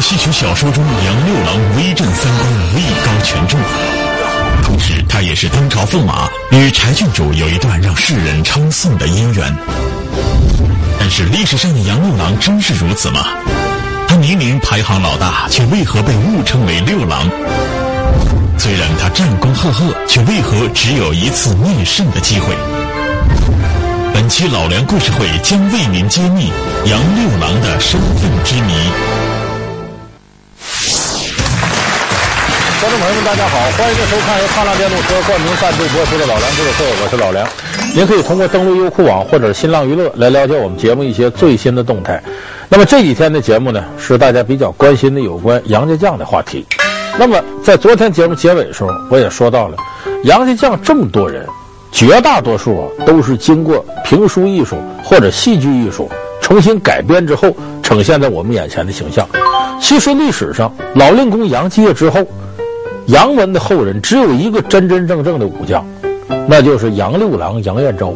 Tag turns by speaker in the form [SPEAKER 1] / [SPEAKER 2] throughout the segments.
[SPEAKER 1] 戏曲小说中，杨六郎威震三公，位高权重。同时，他也是当朝驸马，与柴郡主有一段让世人称颂的姻缘。但是，历史上的杨六郎真是如此吗？他明明排行老大，却为何被误称为六郎？虽然他战功赫赫，却为何只有一次灭圣的机会？本期老梁故事会将为您揭秘杨六郎的身份之谜。
[SPEAKER 2] 观众朋友们，大家好，欢迎收看由康乐电动车冠名赞助播出的老梁故事会，我是老梁。您可以通过登录优酷网或者新浪娱乐来了解我们节目一些最新的动态。那么这几天的节目呢，是大家比较关心的有关杨家将的话题。那么在昨天节目结尾的时候，我也说到了杨家将这么多人。绝大多数啊，都是经过评书艺术或者戏剧艺术重新改编之后呈现在我们眼前的形象。其实历史上，老令公杨继业之后，杨文的后人只有一个真真正正的武将，那就是杨六郎杨延昭。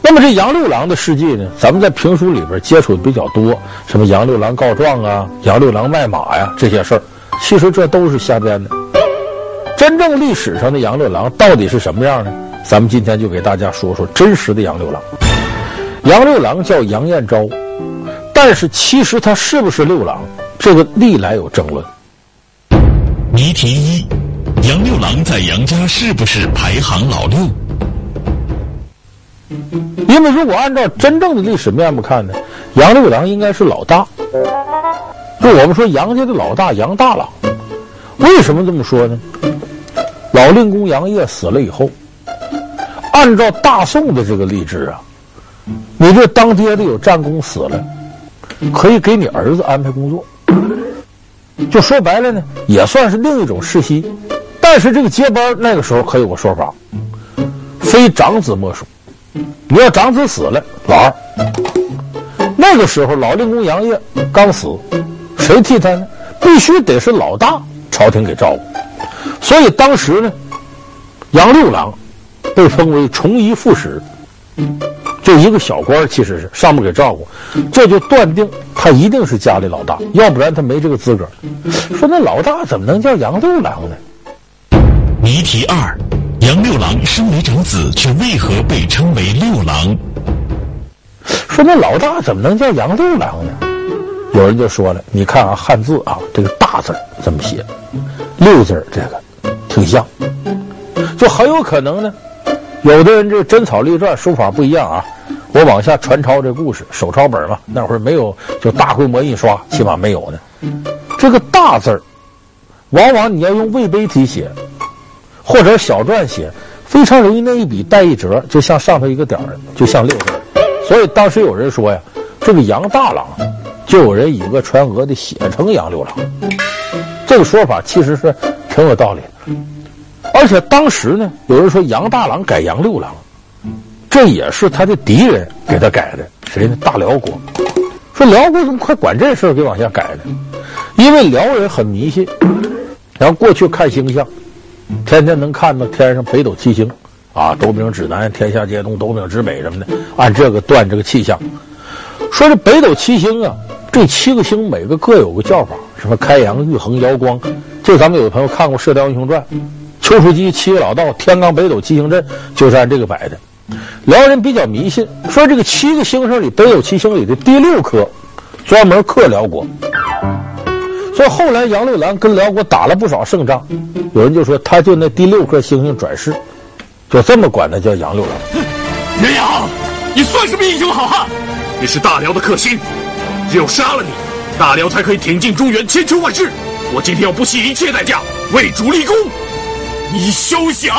[SPEAKER 2] 那么这杨六郎的事迹呢，咱们在评书里边接触的比较多，什么杨六郎告状啊、杨六郎卖马呀这些事儿，其实这都是瞎编的。真正历史上的杨六郎到底是什么样呢？咱们今天就给大家说说真实的杨六郎。杨六郎叫杨延昭，但是其实他是不是六郎，这个历来有争论。
[SPEAKER 1] 谜题一：杨六郎在杨家是不是排行老六？
[SPEAKER 2] 因为如果按照真正的历史面目看呢，杨六郎应该是老大。就我们说杨家的老大杨大郎，为什么这么说呢？老令公杨业死了以后，按照大宋的这个吏制啊，你这当爹的有战功死了，可以给你儿子安排工作，就说白了呢，也算是另一种世袭。但是这个接班那个时候可有个说法，非长子莫属。你要长子死了，老二。那个时候老令公杨业刚死，谁替他呢？必须得是老大，朝廷给照顾。所以当时呢，杨六郎被封为崇仪副使，就一个小官，其实是上面给照顾，这就断定他一定是家里老大，要不然他没这个资格。说那老大怎么能叫杨六郎呢？
[SPEAKER 1] 谜题二：杨六郎身为长子，却为何被称为六郎？
[SPEAKER 2] 说那老大怎么能叫杨六郎呢？有人就说了，你看啊，汉字啊，这个大字怎么写，六字这个。挺像，就很有可能呢。有的人这真草隶篆书法不一样啊。我往下传抄这故事，手抄本嘛，那会儿没有就大规模印刷，起码没有呢。这个大字儿，往往你要用魏碑体写，或者小篆写，非常容易那一笔带一折，就像上头一个点儿，就像六字。所以当时有人说呀，这个杨大郎，就有人以讹传讹的写成杨六郎。这个说法其实是挺有道理的。而且当时呢，有人说杨大郎改杨六郎，这也是他的敌人给他改的。谁呢？大辽国说辽国怎么快管这事儿给往下改呢？因为辽人很迷信，然后过去看星象，天天能看到天上北斗七星，啊，斗柄指南，天下皆东，斗柄指北什么的，按这个断这个气象。说这北斗七星啊，这七个星每个各有个叫法，什么开阳、玉衡、瑶光。就咱们有的朋友看过《射雕英雄传》，丘处机七位老道，天罡北斗七星阵就是按这个摆的。辽人比较迷信，说这个七个星星里，北斗七星里的第六颗专门克辽国。所以后来杨六郎跟辽国打了不少胜仗，有人就说他就那第六颗星星转世，就这么管他叫杨六郎。
[SPEAKER 3] 袁阳，你算什么英雄好汉？你是大辽的克星，只有杀了你，大辽才可以挺进中原，千秋万世。我今天要不惜一切代价为主立功，你休想！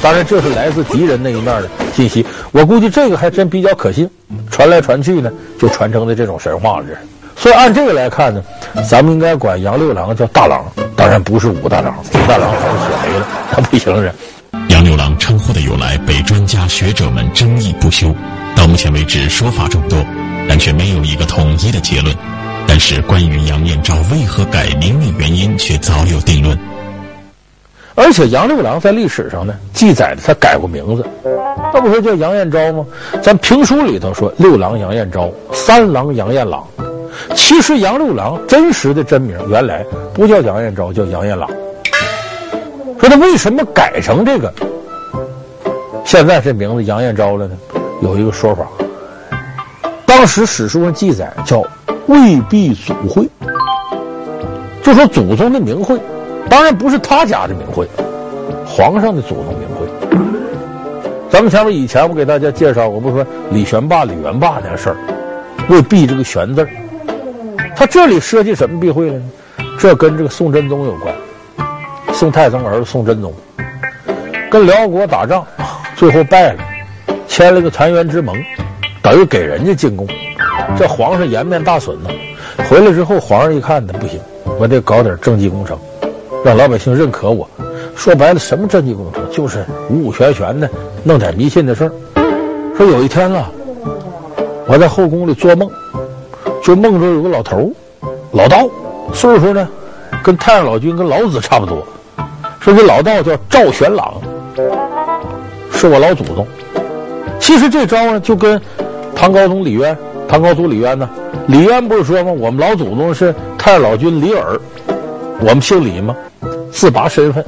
[SPEAKER 2] 当然，这是来自敌人那一面的信息。我估计这个还真比较可信，传来传去呢，就传承的这种神话了。所以按这个来看呢，咱们应该管杨六郎叫大郎，当然不是武大郎，武大郎好像写没了，他不行人。
[SPEAKER 1] 杨六郎称呼的由来被专家学者们争议不休，到目前为止说法众多，但却没有一个统一的结论。但是，关于杨延昭为何改名的原因却早有定论。
[SPEAKER 2] 而且杨六郎在历史上呢记载的他改过名字，那不说叫杨延昭吗？咱评书里头说六郎杨延昭，三郎杨延朗。其实杨六郎真实的真名原来不叫杨延昭，叫杨延朗。说他为什么改成这个现在这名字杨延昭了呢？有一个说法，当时史书上记载叫魏毕祖讳，就说祖宗的名讳。当然不是他家的名讳，皇上的祖宗名讳。咱们前面以前我给大家介绍，我不是说李玄霸、李元霸那个事儿，为避这个“玄”字儿他这里设计什么避讳了呢？这跟这个宋真宗有关。宋太宗儿子宋真宗跟辽国打仗，最后败了，签了个澶渊之盟，等于给人家进贡。这皇上颜面大损呢。回来之后，皇上一看呢，不行，我得搞点政绩工程。让老百姓认可我，说白了，什么政绩工程，就是五五玄玄的，弄点迷信的事儿。说有一天啊，我在后宫里做梦，就梦着有个老头老道，岁数呢，跟太上老君跟老子差不多。说这老道叫赵玄朗，是我老祖宗。其实这招呢，就跟唐高宗李渊，唐高祖李渊呢，李渊不是说吗？我们老祖宗是太上老君李耳，我们姓李吗？自拔身份，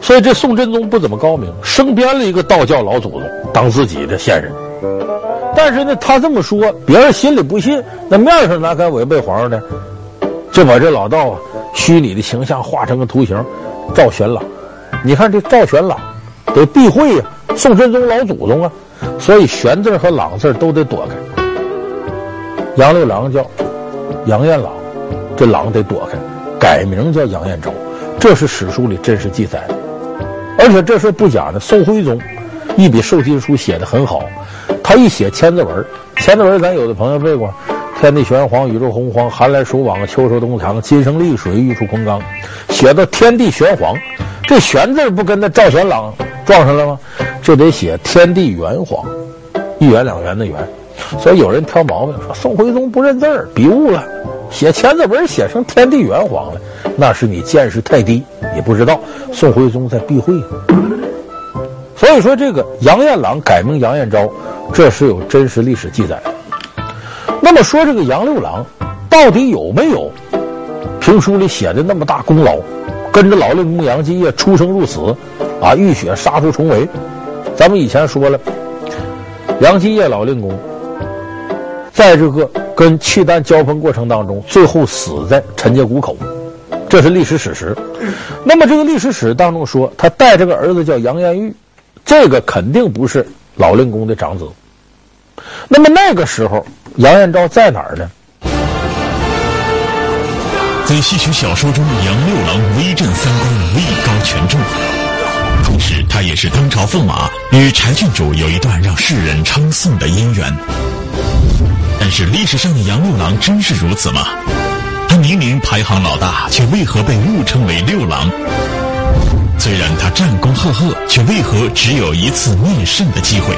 [SPEAKER 2] 所以这宋真宗不怎么高明，生编了一个道教老祖宗当自己的先人。但是呢，他这么说，别人心里不信，那面上哪敢违背皇上呢？就把这老道啊虚拟的形象画成个图形，赵玄朗。你看这赵玄朗得避讳呀，宋真宗老祖宗啊，所以玄字和朗字都得躲开。杨六郎叫杨彦朗，这朗得躲开，改名叫杨彦昭。这是史书里真实记载的，而且这事不假的。宋徽宗一笔授金书写的很好，他一写千字文，千字文咱有的朋友背过：天地玄黄，宇宙洪荒，寒来暑往，秋收冬藏，金生丽水，玉出昆冈。写到天地玄黄，这玄字不跟那赵玄朗撞上了吗？就得写天地元黄，一元两元的元。所以有人挑毛病说宋徽宗不认字儿，笔误了，写千字文写成天地元黄了。那是你见识太低，你不知道宋徽宗在避讳。所以说，这个杨彦朗改名杨彦昭，这是有真实历史记载的。那么说，这个杨六郎到底有没有评书里写的那么大功劳？跟着老令公杨继业出生入死，啊，浴血杀出重围。咱们以前说了，杨继业老令公在这个跟契丹交锋过程当中，最后死在陈家谷口。这是历史史实，那么这个历史史当中说，他带这个儿子叫杨延玉，这个肯定不是老令公的长子。那么那个时候，杨延昭在哪儿呢？
[SPEAKER 1] 在戏曲小说中，杨六郎威震三公，位高权重，同时他也是当朝驸马，与柴郡主有一段让世人称颂的姻缘。但是历史上的杨六郎真是如此吗？他明明排行老大，却为何被误称为六郎？虽然他战功赫赫，却为何只有一次面圣的机会？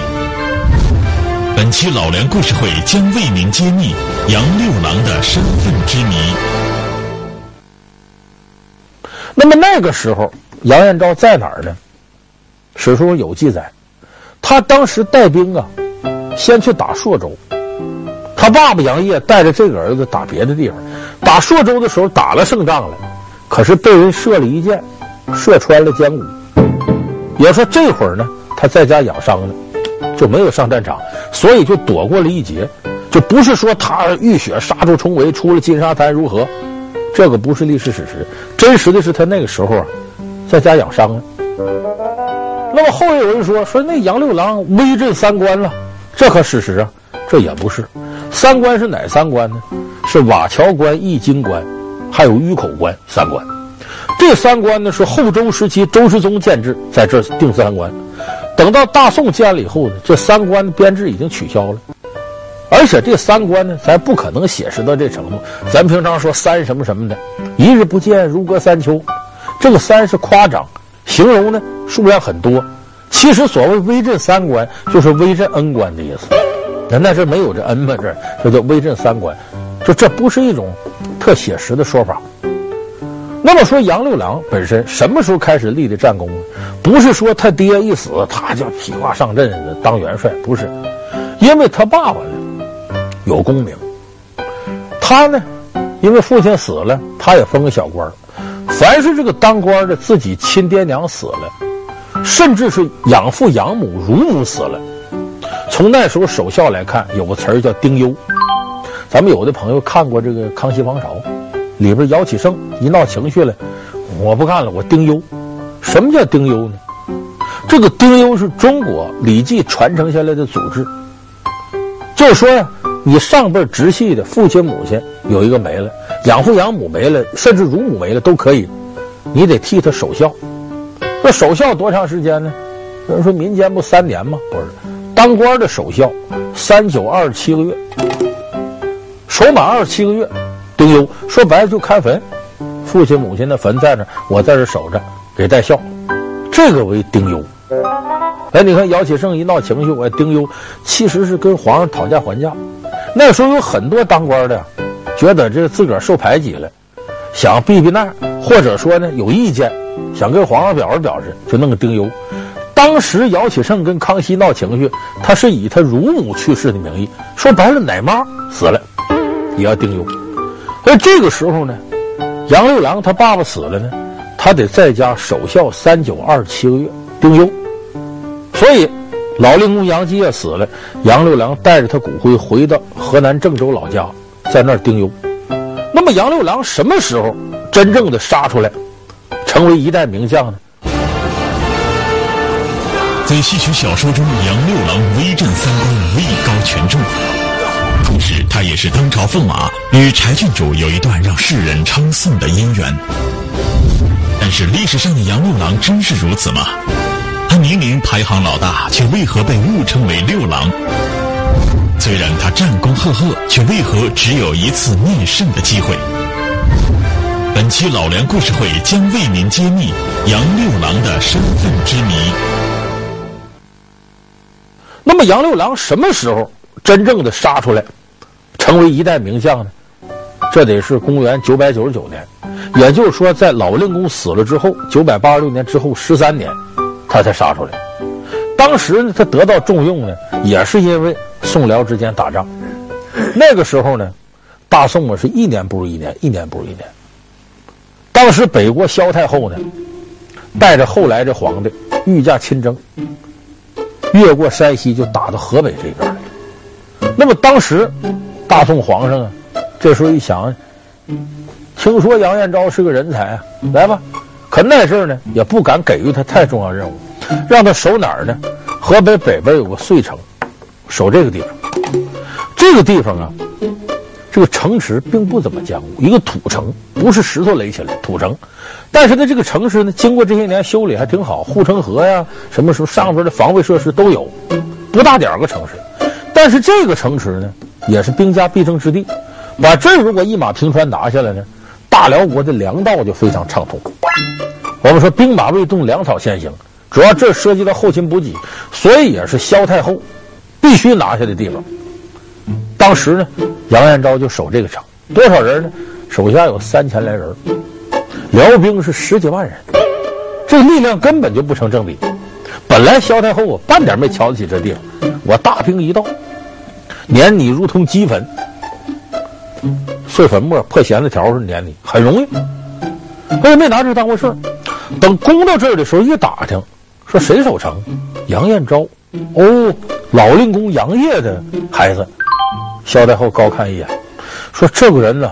[SPEAKER 1] 本期老梁故事会将为您揭秘杨六郎的身份之谜。
[SPEAKER 2] 那么那个时候，杨延昭在哪儿呢？史书有记载，他当时带兵啊，先去打朔州。他爸爸杨业带着这个儿子打别的地方，打朔州的时候打了胜仗了，可是被人射了一箭，射穿了肩骨。也说这会儿呢，他在家养伤呢，就没有上战场，所以就躲过了一劫。就不是说他浴血杀出重围，出了金沙滩如何？这个不是历史史实，真实的是他那个时候啊，在家养伤呢。那么后来有人说说那杨六郎威震三关了，这可事实啊，这也不是。三关是哪三关呢？是瓦桥关、易京关，还有峪口关三关。这三关呢是后周时期周世宗建制，在这定三关。等到大宋建了以后呢，这三关的编制已经取消了。而且这三关呢，咱不可能写实到这程度。咱平常说三什么什么的，一日不见如隔三秋，这个三是夸张，形容呢数量很多。其实所谓威震三关，就是威震恩关的意思。那那是没有这恩嘛，这这叫威震三关，就这不是一种特写实的说法。那么说杨六郎本身什么时候开始立的战功呢？不是说他爹一死，他就披挂上阵当元帅，不是，因为他爸爸呢有功名，他呢因为父亲死了，他也封个小官。凡是这个当官的自己亲爹娘死了，甚至是养父养母乳母死了，从那时候守孝来看，有个词儿叫丁忧。咱们有的朋友看过这个《康熙王朝》，里边姚启圣一闹情绪了，我不干了，我丁忧。什么叫丁忧呢？这个丁忧是中国礼记传承下来的组织，就是说呀，你上辈直系的父亲母亲有一个没了，养父养母没了，甚至乳母没了都可以，你得替他守孝。那守孝多长时间呢？有人说民间不三年吗？不是，当官的守孝三九二十七个月。守满二十七个月，丁忧说白了就看坟，父亲母亲的坟在那，我在这守着，给带孝，这个为丁忧。哎，你看姚启圣一闹情绪，我丁忧其实是跟皇上讨价还价。那时候有很多当官的，觉得这自个儿受排挤了，想避避难，或者说呢有意见，想跟皇上表示表示，就弄个丁忧。当时姚启圣跟康熙闹情绪，他是以他乳母去世的名义，说白了奶妈死了。也要丁忧，而这个时候呢，杨六郎他爸爸死了呢，他得在家守孝三九二七个月，丁忧。所以，老令公杨继业死了，杨六郎带着他骨灰回到河南郑州老家，在那儿丁忧。那么，杨六郎什么时候真正的杀出来，成为一代名将呢？
[SPEAKER 1] 在戏曲小说中，杨六郎威震三公，位高权重。同时，他也是当朝驸马，与柴郡主有一段让世人称颂的姻缘。但是，历史上的杨六郎真是如此吗？他明明排行老大，却为何被误称为六郎？虽然他战功赫赫，却为何只有一次念圣的机会？本期老梁故事会将为您揭秘杨六郎的身份之谜。
[SPEAKER 2] 那么，杨六郎什么时候？真正的杀出来，成为一代名将呢？这得是公元九百九十九年，也就是说，在老令公死了之后，九百八十六年之后十三年，他才杀出来。当时呢，他得到重用呢，也是因为宋辽之间打仗。那个时候呢，大宋啊是一年不如一年，一年不如一年。当时北国萧太后呢，带着后来的皇帝御驾亲征，越过山西就打到河北这边来。那么当时，大宋皇上啊，这时候一想，听说杨延昭是个人才啊，来吧。可那阵儿呢，也不敢给予他太重要任务，让他守哪儿呢？河北北边有个遂城，守这个地方。这个地方啊，这个城池并不怎么坚固，一个土城，不是石头垒起来，土城。但是呢，这个城市呢，经过这些年修理还挺好，护城河呀，什么时候上边的防卫设施都有，不大点儿个城市。但是这个城池呢，也是兵家必争之地。把这如果一马平川拿下来呢，大辽国的粮道就非常畅通。我们说兵马未动，粮草先行，主要这涉及到后勤补给，所以也是萧太后必须拿下的地方。当时呢，杨延昭就守这个城，多少人呢？手下有三千来人，辽兵是十几万人，这力量根本就不成正比。本来萧太后我半点没瞧得起这地方，我大兵一到。撵你如同鸡粪，碎粉末破弦子条似的撵你，很容易。我也没拿这当回事。等攻到这儿的时候，一打听，说谁守城？杨延昭，哦，老令公杨业的孩子。萧太后高看一眼，说：“这个人呢，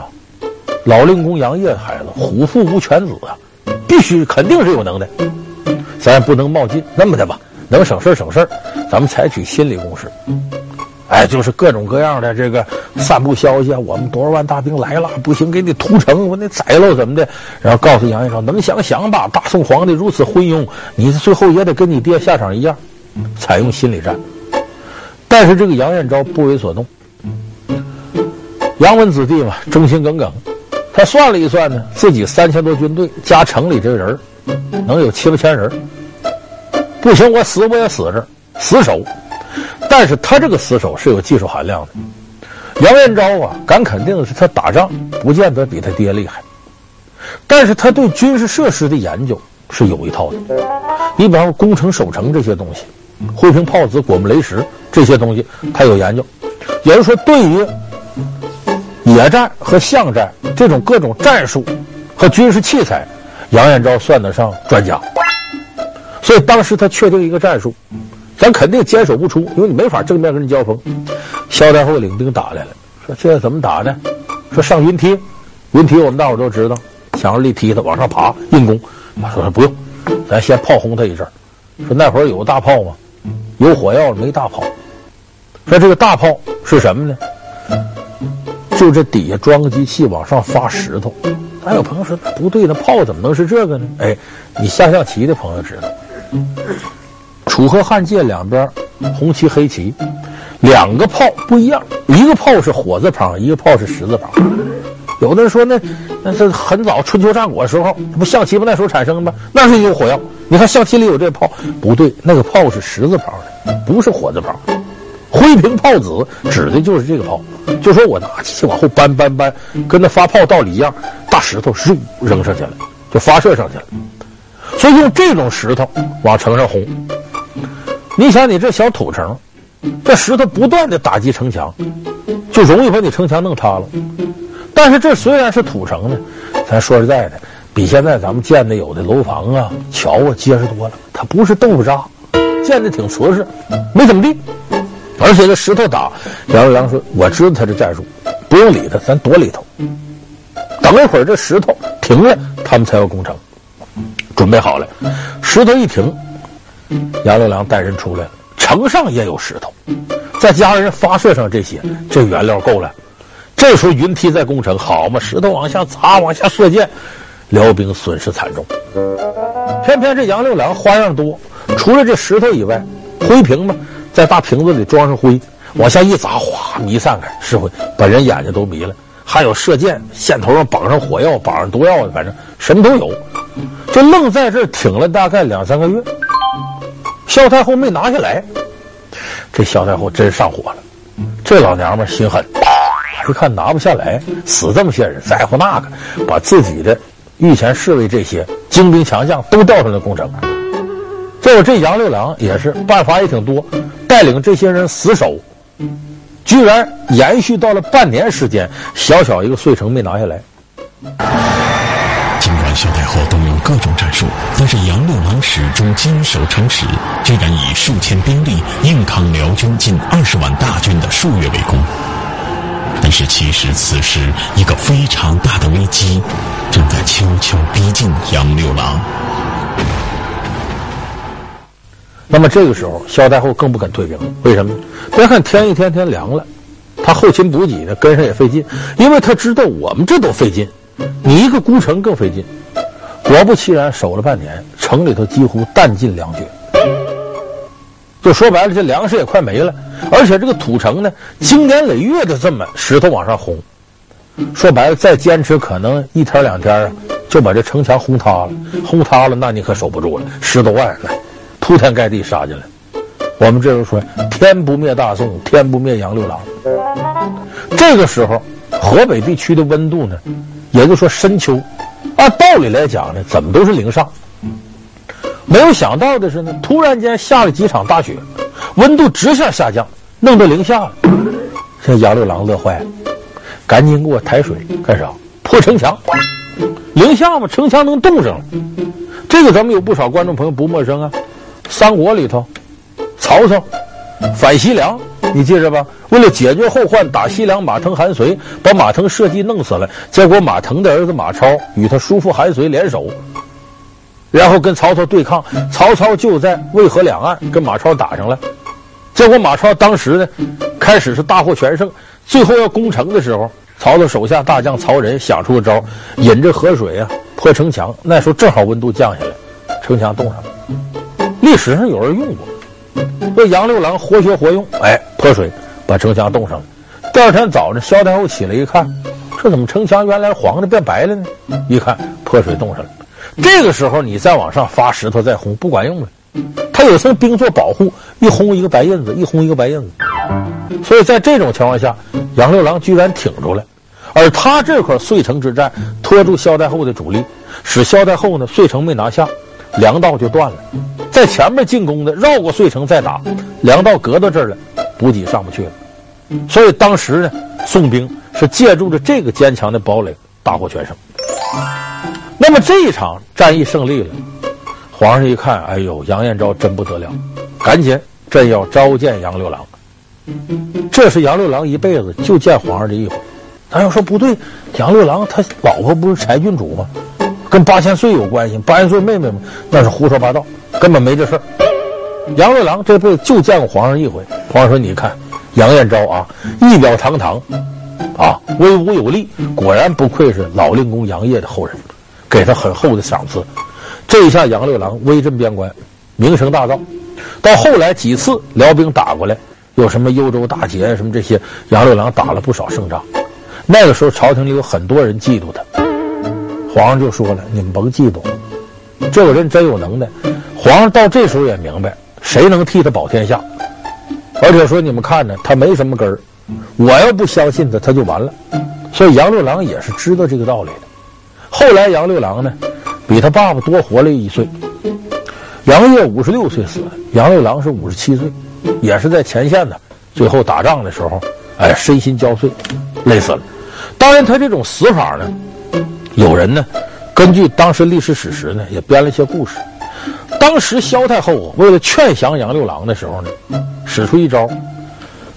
[SPEAKER 2] 老令公杨业的孩子，虎父无犬子啊，必须肯定是有能耐。咱也不能冒进，那么的吧，能省事省事，咱们采取心理攻势。”哎，就是各种各样的这个散布消息啊，我们多少万大兵来了，不行，给你屠城，我得宰了怎么的？然后告诉杨延昭，能想想吧，大宋皇帝如此昏庸，你最后也得跟你爹下场一样，采用心理战。但是这个杨延昭不为所动，杨门子弟嘛，忠心耿耿，他算了一算呢，自己三千多军队加城里这个人，能有七八千人，不行，我死我也死这，死守。但是他这个死守是有技术含量的。杨延昭啊，敢肯定的是，他打仗不见得比他爹厉害。但是他对军事设施的研究是有一套的。你比方说攻城守城这些东西，灰瓶炮子、果木雷石这些东西，他有研究。也就是说，对于野战和巷战这种各种战术和军事器材，杨延昭算得上专家。所以当时他确定一个战术，咱肯定坚守不出，因为你没法正面跟人交锋。萧太后领兵打来了，说这怎么打呢？说上云梯，云梯我们大伙都知道，想着立梯子往上爬硬攻。他说不用，咱先炮轰他一阵。说那会儿有大炮吗？有火药没大炮。说这个大炮是什么呢？就这底下装个机器往上发石头。还有朋友说不对，那炮怎么能是这个呢？哎，你下象棋的朋友知道，楚河汉界两边红旗黑旗，两个炮不一样，一个炮是火字旁，一个炮是石字旁。有的人说那那是很早春秋战国的时候，不象棋不那时候产生的吗？那是有火药。你看象棋里有这炮，不对，那个炮是石字旁的，不是火字旁。灰瓶炮子指的就是这个炮，就说我拿机器往后搬搬搬，跟那发炮道理一样，大石头嗖扔上去了，就发射上去了。所以用这种石头往城上轰。你想，你这小土城，这石头不断的打击城墙，就容易把你城墙弄塌了。但是这虽然是土城呢，咱说实在的，比现在咱们建的有的楼房啊、桥啊结实多了。它不是豆腐渣，建的挺瓷实，没怎么地。而且这石头打，杨六郎说：“我知道他这战术，不用理他，咱躲里头。等一会儿这石头停了，他们才要攻城。准备好了，石头一停，杨六郎带人出来了。城上也有石头，再加上发射上这些，这原料够了。这时候云梯在攻城，好嘛，石头往下砸，往下射箭，辽兵损失惨重。偏偏这杨六郎花样多，除了这石头以外，灰瓶嘛。”在大瓶子里装上灰，往下一砸，哗，弥散开，是灰把人眼睛都迷了。还有射箭，线头上绑上火药，绑上毒药的，反正什么都有。就愣在这儿挺了大概两三个月。萧太后没拿下来，这萧太后真上火了。这老娘们心狠，一看拿不下来，死这么些人，在乎那个，把自己的御前侍卫这些精兵强将都调上来攻城。最后这杨六郎也是办法也挺多。带领这些人死守，居然延续到了半年时间，小小一个遂城没拿下
[SPEAKER 1] 来。萧太后动用各种战术，但是杨六郎始终坚守城池，居然以数千兵力硬抗辽军近二十万大军的数月围攻。但是其实此时一个非常大的危机正在悄悄逼近杨六郎。
[SPEAKER 2] 那么这个时候，萧太后更不肯退兵，为什么呢？别看天一天天凉了，他后勤补给呢跟上也费劲，因为他知道我们这都费劲，你一个孤城更费劲。果不其然，守了半年，城里头几乎弹尽粮绝。就说白了，这粮食也快没了，而且这个土城呢，经年累月的这么石头往上轰，说白了，再坚持可能一天两天啊，就把这城墙轰塌了。轰塌了，那你可守不住了，十多万来。铺天盖地杀进来，我们这时候说天不灭大宋，天不灭杨六郎。这个时候，河北地区的温度呢，也就说深秋，按道理来讲呢，怎么都是零上。没有想到的是呢，突然间下了几场大雪，温度直线下降，弄到零下了。这杨六郎乐坏了，赶紧给我抬水干啥？破城墙。零下嘛，城墙能冻上了。这个咱们有不少观众朋友不陌生啊。三国里头，曹操反西凉，你记着吧？为了解决后患，打西凉马腾、韩遂，把马腾设计弄死了。结果马腾的儿子马超与他叔父韩遂联手，然后跟曹操对抗。曹操就在渭河两岸跟马超打上了。结果马超当时呢，开始是大获全胜，最后要攻城的时候，曹操手下大将曹仁想出个招，引着河水啊破城墙。那时候正好温度降下来，城墙冻上了。历史上有人用过，这杨六郎活学活用，哎，泼水把城墙冻上了。第二天早上，萧太后起来一看，这怎么城墙原来黄的变白了呢？一看泼水冻上了。这个时候你再往上发石头再轰不管用了，他有层冰做保护，一轰一个白印子，一轰一个白印子。所以在这种情况下，杨六郎居然挺住了，而他这块遂城之战拖住萧太后的主力，使萧太后呢遂城没拿下，粮道就断了。在前面进攻的绕过遂城再打，粮道隔到这儿了，补给上不去了。所以当时呢，宋兵是借助着这个坚强的堡垒大获全胜。那么这一场战役胜利了，皇上一看，哎呦，杨延昭真不得了，赶紧朕要召见杨六郎。这是杨六郎一辈子就见皇上这一回。他要说不对，杨六郎他老婆不是柴郡主吗？跟八千岁有关系？八千岁妹妹吗？那是胡说八道，根本没这事儿。杨六郎这辈子就见过皇上一回。皇上说：“你看杨延昭啊，仪表堂堂，啊，威武有力，果然不愧是老令公杨业的后人，给他很厚的赏赐。这一下杨六郎威震边关，名声大噪。到后来几次辽兵打过来。”有什么幽州大捷什么这些，杨六郎打了不少胜仗。那个时候朝廷里有很多人嫉妒他，皇上就说了：“你们甭嫉妒，这个人真有能耐。”皇上到这时候也明白，谁能替他保天下？而且说你们看着他没什么根儿，我要不相信他，他就完了。所以杨六郎也是知道这个道理的。后来杨六郎呢，比他爸爸多活了一岁。杨业五十六岁死了，杨六郎是五十七岁。也是在前线的，最后打仗的时候，哎，身心交瘁，累死了。当然，他这种死法呢，有人呢，根据当时历史史实呢，也编了一些故事。当时萧太后啊，为了劝降杨六郎的时候呢，使出一招，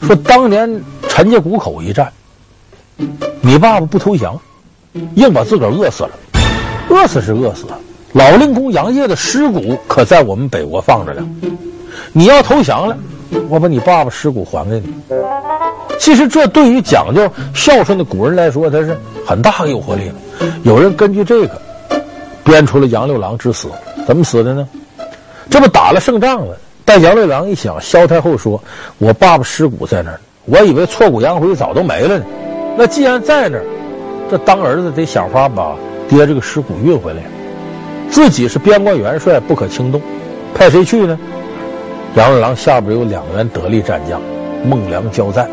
[SPEAKER 2] 说当年陈家谷口一战，你爸爸不投降，硬把自个儿饿死了，饿死是饿死了，老令公杨业的尸骨可在我们北国放着呢，你要投降了。我把你爸爸尸骨还给你。其实这对于讲究孝顺的古人来说，他是很大的诱惑力。有人根据这个编出了杨六郎之死，怎么死的呢？这不打了胜仗了，但杨六郎一想，萧太后说：“我爸爸尸骨在那儿，我以为挫骨扬灰早都没了呢。那既然在那儿，这当儿子得想法把爹这个尸骨运回来。自己是边关元帅，不可轻动，派谁去呢？”杨六郎下边有两员得力战将，孟良、焦赞。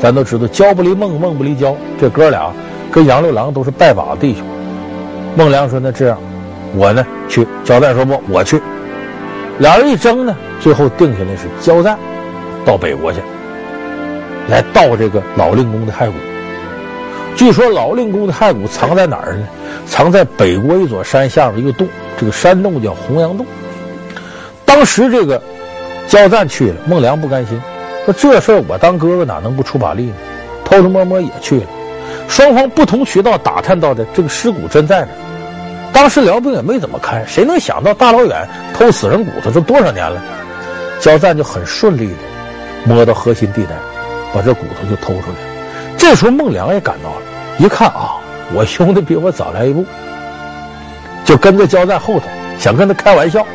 [SPEAKER 2] 咱都知道，焦不离孟，孟不离焦，这哥俩跟杨六郎都是拜把子弟兄。孟良说：“那这样，我呢去。”焦赞说：“不，我去。”俩人一争呢，最后定下来是焦赞到北国去，来盗这个老令公的骸骨。据说老令公的骸骨藏在哪儿呢？藏在北国一座山下面一个洞，这个山洞叫洪阳洞。当时这个。焦赞去了，孟良不甘心，说这事儿我当哥哥哪能不出把力呢？偷偷摸摸也去了，双方不同渠道打探到的这个尸骨真在那儿。当时辽兵也没怎么看，谁能想到大老远偷死人骨头，这多少年了？焦赞就很顺利的摸到核心地带，把这骨头就偷出来。这时候孟良也赶到了，一看啊，我兄弟比我早来一步，就跟在焦赞后头，想跟他开玩笑，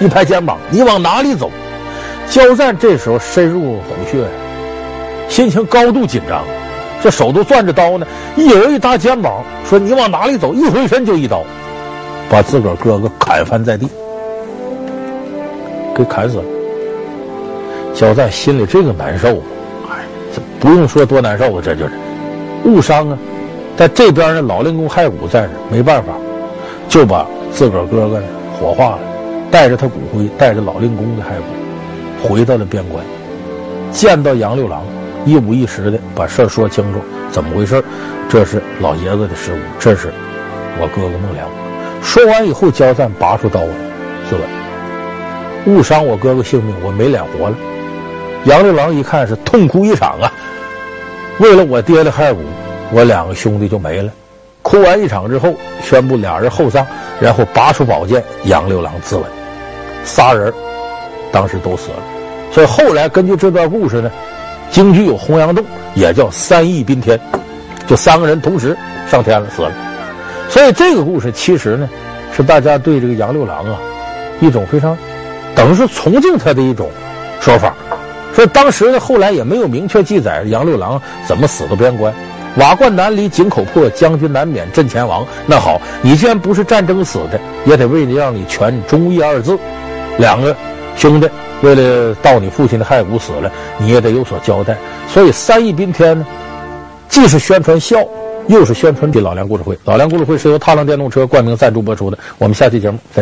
[SPEAKER 2] 一拍肩膀：“你往哪里走？”焦赞这时候深入虎穴，心情高度紧张，这手都攥着刀呢。一人一搭肩膀，说：“你往哪里走？”一回身就一刀，把自个儿哥哥砍翻在地，给砍死了。焦赞心里这个难受，哎，这不用说多难受啊，这就是误伤啊。在这边呢，老令公骸骨在这，没办法，就把自个儿哥哥火化了，带着他骨灰，带着老令公的骸骨。回到了边关，见到杨六郎，一五一十的把事儿说清楚，怎么回事？这是老爷子的失误，这是我哥哥孟良。说完以后，焦赞拔出刀来自刎，误伤我哥哥性命，我没脸活了。杨六郎一看是痛哭一场啊，为了我爹的骸骨，我两个兄弟就没了。哭完一场之后，宣布俩人厚葬，然后拔出宝剑，杨六郎自刎，仨人。当时都死了，所以后来根据这段故事呢，京剧有洪阳洞，也叫三义宾天，就三个人同时上天了，死了。所以这个故事其实呢，是大家对这个杨六郎啊，一种非常等于是崇敬他的一种说法。所以当时呢，后来也没有明确记载杨六郎怎么死的边关。瓦罐难离井口破，将军难免阵前亡。那好，你既然不是战争死的，也得为了让你全忠义二字，两个。兄弟，为了盗你父亲的骸骨死了，你也得有所交代。所以三义宾天呢，既是宣传孝，又是宣传的老梁故事会。老梁故事会是由踏浪电动车冠名赞助播出的。我们下期节目再。